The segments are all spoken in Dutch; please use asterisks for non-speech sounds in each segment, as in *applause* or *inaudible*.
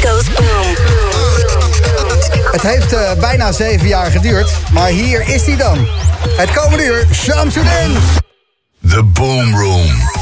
goes boom. Het heeft uh, bijna zeven jaar geduurd, maar hier is hij dan. Het komende uur, Shamsuddin. The Boom Room.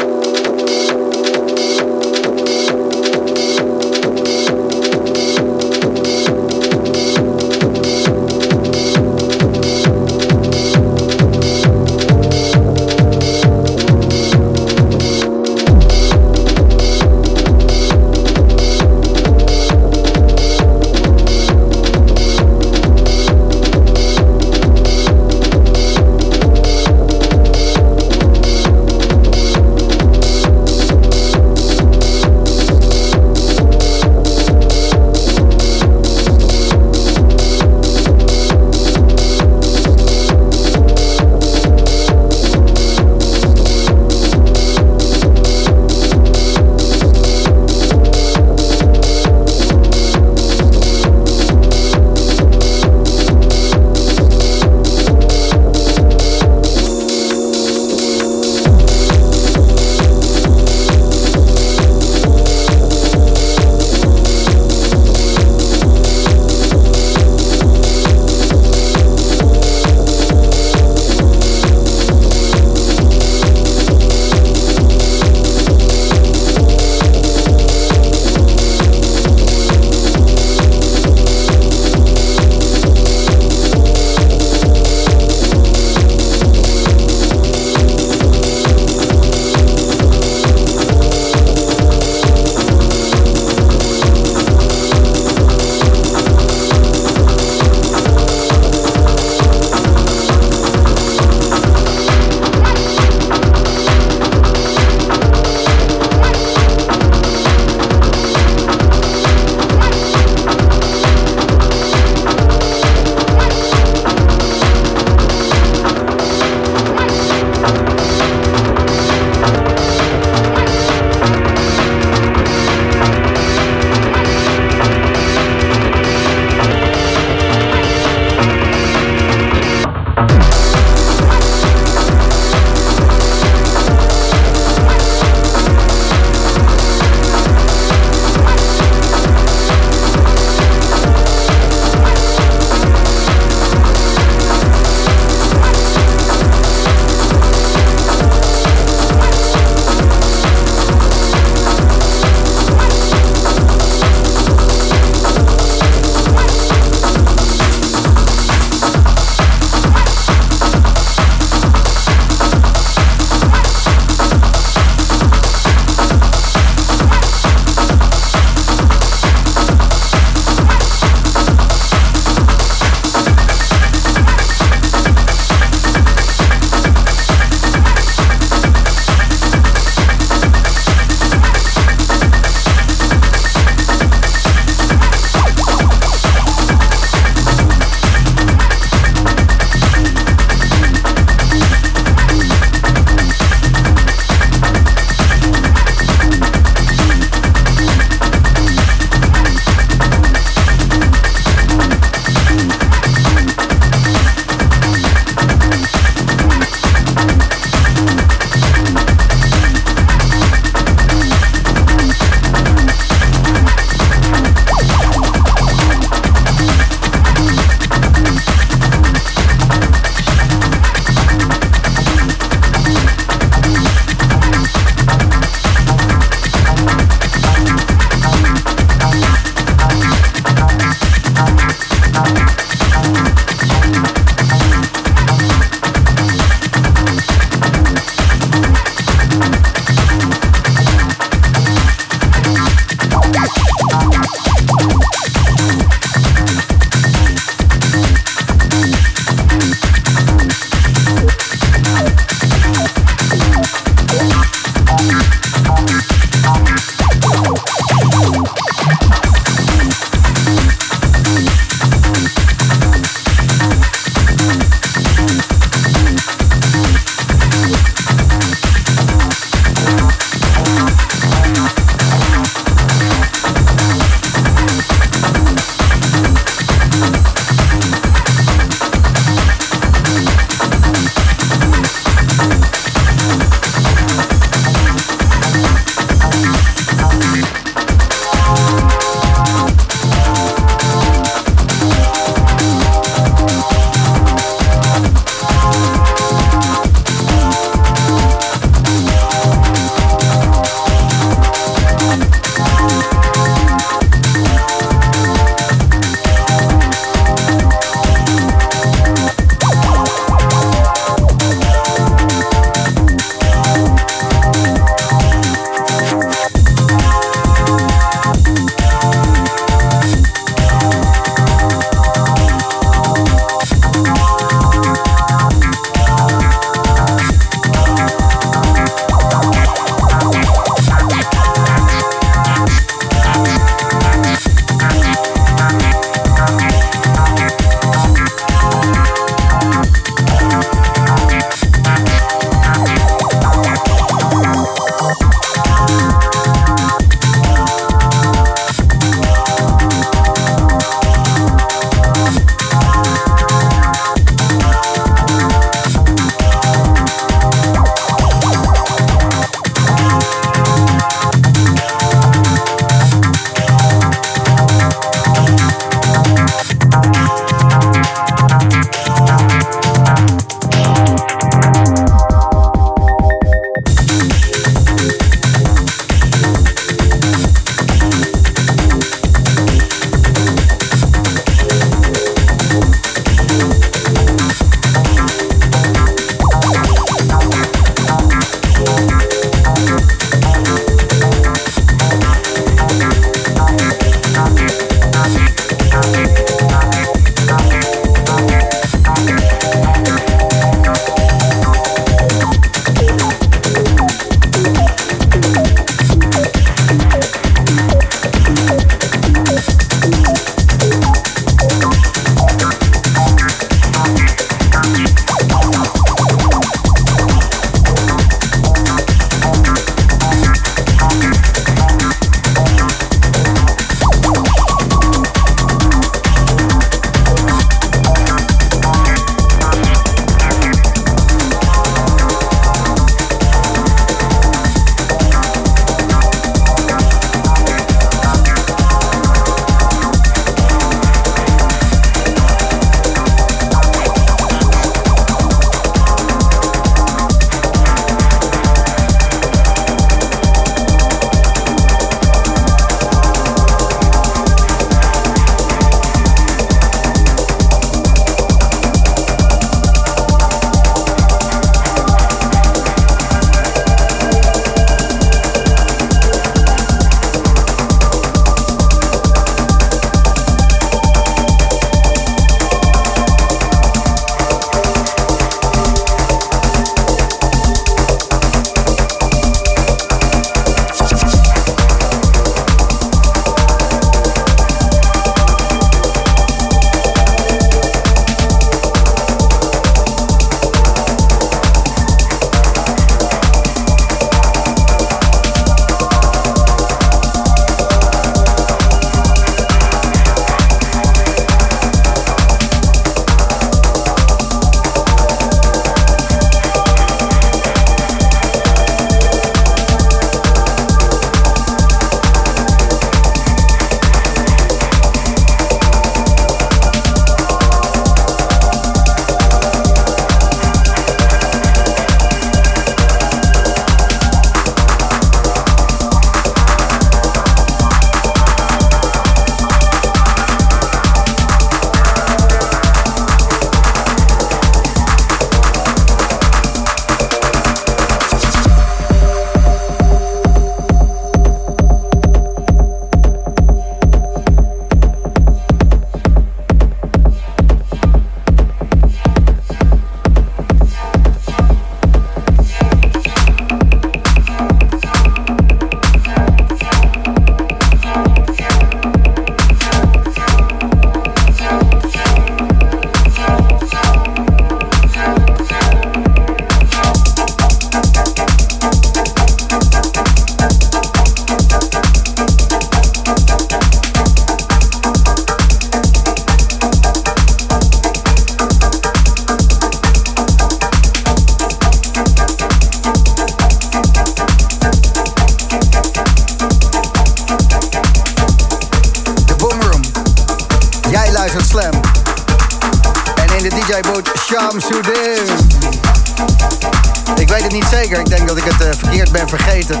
Ik weet het niet zeker. Ik denk dat ik het uh, verkeerd ben vergeten.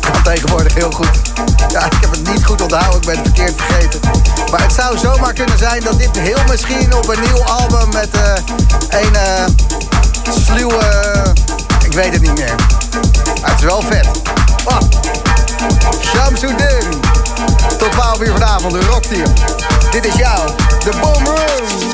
Kan tegenwoordig heel goed. Ja, ik heb het niet goed onthouden. Ik ben het verkeerd vergeten. Maar het zou zomaar kunnen zijn dat dit heel misschien op een nieuw album met uh, een uh, sluwe... ik weet het niet meer. Maar het is wel vet. Oh. Shamsuddin. Tot 12 uur vanavond, de Rockteam. Dit is jou, de Boom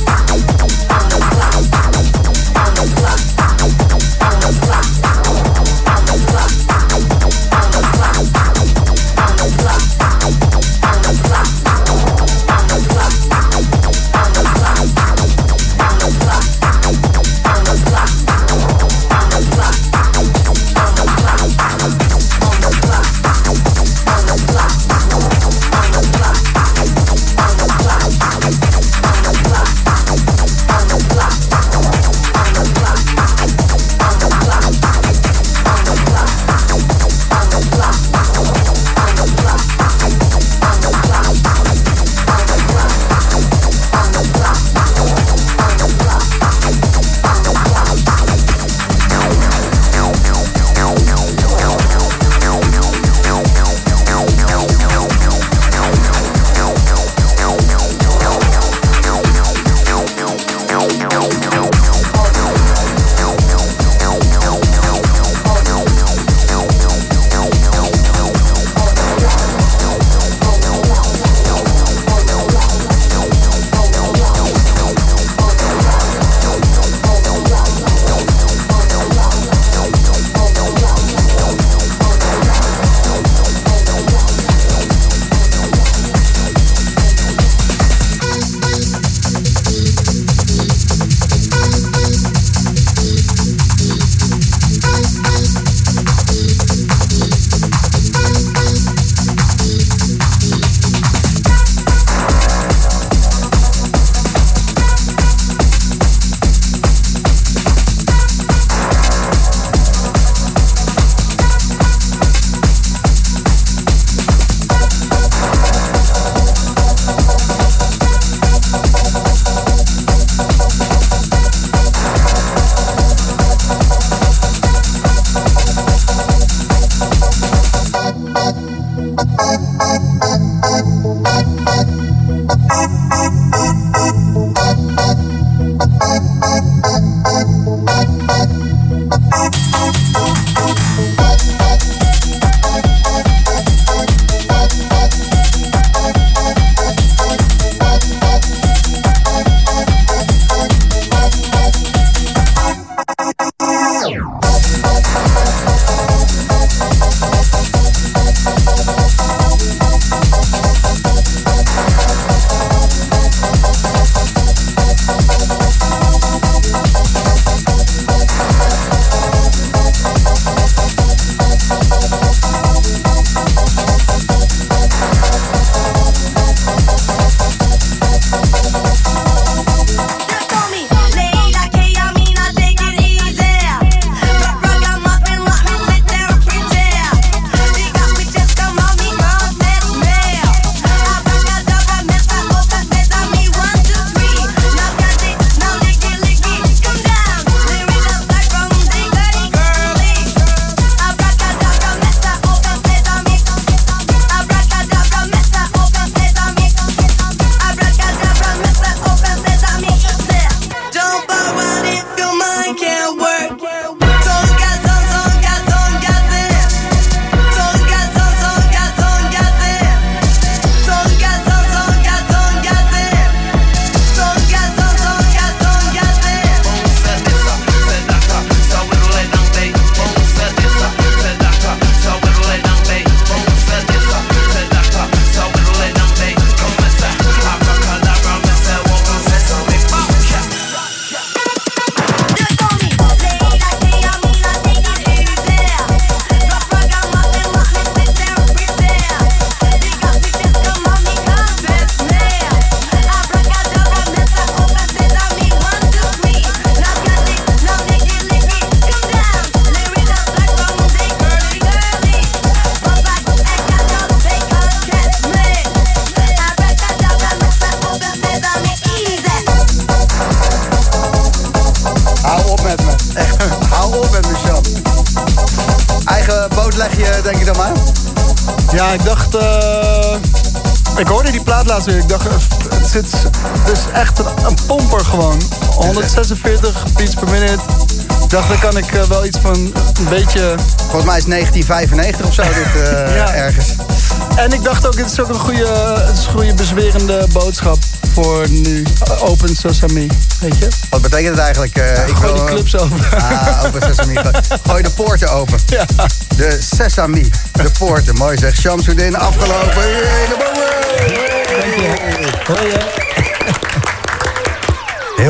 146 beats per minute. Ik dacht, daar kan ik eh, wel iets van een beetje... Volgens mij is 1995 of zo dit eh, *laughs* Ja. ergens. En ik dacht ook, het is ook een goede, het is een goede bezwerende boodschap voor nu. Open Sesame, weet je? Wat betekent het eigenlijk? Eh, ik Gooi wil- die clubs open. *laughs* Ah, open sesame. Gooi de poorten open. *laughs* Ja. De sesame. De poorten. Mooi zeg. Shamsuddin afgelopen. Yay, de boom. Hoi, hè?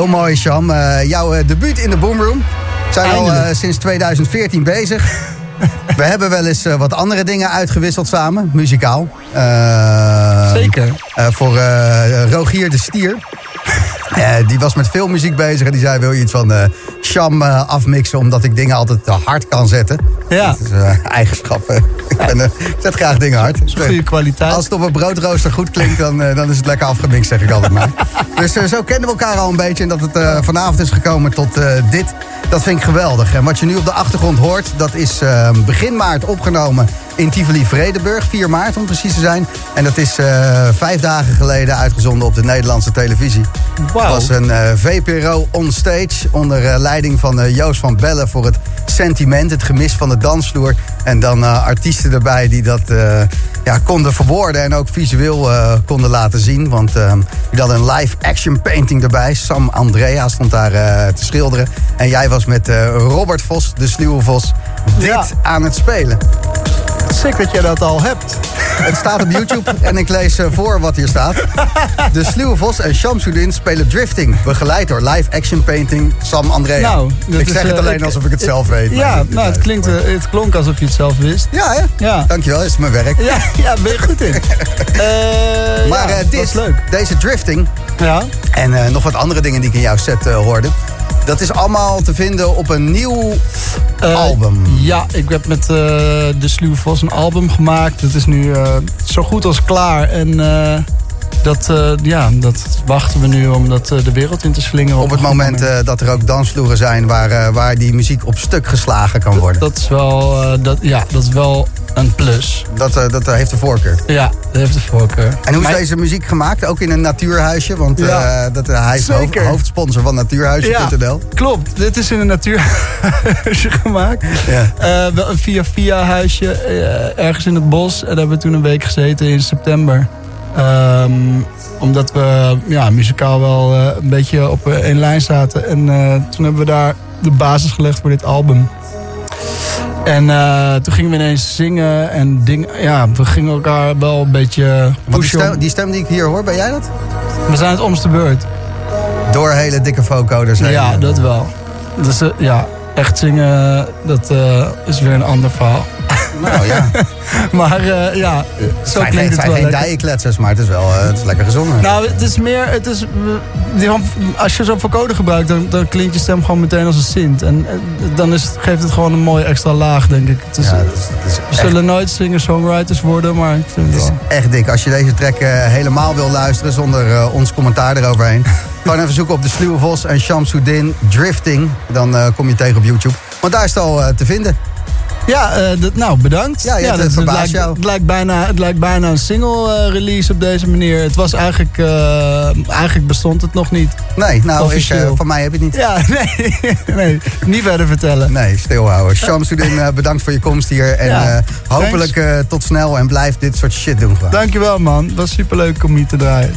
Heel mooi, Sham. Eh, jouw eh, debuut in de Boomroom. Zijn al Eindelijk. eh, sinds 2014 bezig. *laughs* We hebben wel eens wat andere dingen uitgewisseld samen, muzikaal. Zeker. voor Rogier de Stier. *laughs* Die was met veel muziek bezig en die zei: Wil je iets van Sham afmixen? Omdat ik dingen altijd te hard kan zetten. Ja. Dat is *laughs* eigenschappen. *laughs* ben, eh, ik zet graag dingen hard. Goede kwaliteit. Als het op een broodrooster goed klinkt, dan, eh, dan is het lekker afgemixt, zeg ik altijd maar. *laughs* dus eh, zo kennen we elkaar al een beetje. En dat het vanavond is gekomen tot dit, dat vind ik geweldig. En wat je nu op de achtergrond hoort, dat is begin maart opgenomen in Tivoli Vredenburg. 4 maart om precies te zijn. En dat is eh, vijf dagen geleden uitgezonden op de Nederlandse televisie. Wauw. Het was een eh, VPRO on stage onder eh, leiding van Joost van Bellen voor het sentiment, het gemis van de dansvloer. En dan artiesten erbij die dat ja, konden verwoorden en ook visueel konden laten zien. Want die hadden een live action painting erbij. Sam Andrea stond daar te schilderen. En jij was met Robert Vos, de sluwe Vos, dit Ja. aan het spelen. Sick dat jij dat al hebt. Het staat op YouTube en ik lees eh, voor wat hier staat. De Sluwe Vos en Shamsuddin spelen drifting. Begeleid door live action painting Sam Andrea. Nou, ik is, zeg het eh, alleen ik- alsof ik het zelf weet. Ja, het- nou, het, klinkt, eh, het klonk alsof je het zelf wist. Ja, hè? Ja. Dankjewel, is mijn werk. Ja, ja ben je goed in. *laughs* Maar ja, dit, is leuk. deze drifting Ja, en nog wat andere dingen die ik in jouw set hoorde... dat is allemaal te vinden op een nieuw Eh, album. Ja, ik heb met eh, De Sluwe Vos een album gemaakt. Het is nu eh, zo goed als klaar. En eh, dat, eh, ja, dat wachten we nu om dat eh, de wereld in te slingeren. Op het moment eh, dat er ook dansvloeren zijn... Waar, waar die muziek op stuk geslagen kan worden. Dat is wel, dat, ja, dat is wel een plus. Dat, dat heeft de voorkeur. Ja, dat heeft de voorkeur. En hoe is Maar- deze muziek gemaakt? Ook in een natuurhuisje? Want Ja, dat, hij is hoofd- hoofdsponsor van natuurhuisje.nl. Klopt, dit is in een natuurhuisje *laughs* gemaakt. Ja. Wel een via-via huisje ergens in het bos. En daar hebben we toen een week gezeten in september. Ehm, omdat we ja, muzikaal wel eh, een beetje op eh, één lijn zaten. En eh, toen hebben we daar de basis gelegd voor dit album. En toen gingen we ineens zingen en dingen. Ja, we gingen elkaar wel een beetje Want die pushen. stem, die stem die ik hier hoor, ben jij dat? We zijn het omste beurt. Door hele dikke vocoders heen. Ja, dat wel. Dus ja, echt zingen, dat is weer een ander verhaal. Nou ja, *laughs* Maar eh, ja, zo zijn, klinkt het het zijn wel geen dijenkletsers, maar het is wel eh, het is lekker gezongen. Nou, het is meer, het is, die- als je zo'n vocoder gebruikt, dan, dan klinkt je stem gewoon meteen als een sint. En eh, dan is geeft het gewoon een mooie extra laag, denk ik. Het is, ja, het is, het is we echt, zullen nooit singer-songwriters worden, maar ik vind het het is wel. echt dik. Als je deze track eh, helemaal wil luisteren zonder eh, ons commentaar eroverheen. *laughs* gewoon even zoeken op de Sluwe Vos en Shamsuddin Drifting. Dan eh, kom je tegen op YouTube. Want daar is het al eh, te vinden. Ja, dat, nou, bedankt. Ja, dat, het lijkt, jou. het, lijkt bijna, het lijkt bijna een single eh, release op deze manier. Het was eigenlijk, eh, eigenlijk bestond het nog niet. Nee, nou, eh, van mij heb je het niet. Ja, *laughs* nee, nee niet verder vertellen. Nee, stilhouden. Shamsuddin, eh, bedankt voor je komst hier. En Ja, hopelijk tot snel en blijf dit soort shit doen gewoon. Dankjewel man, het was superleuk om hier te draaien.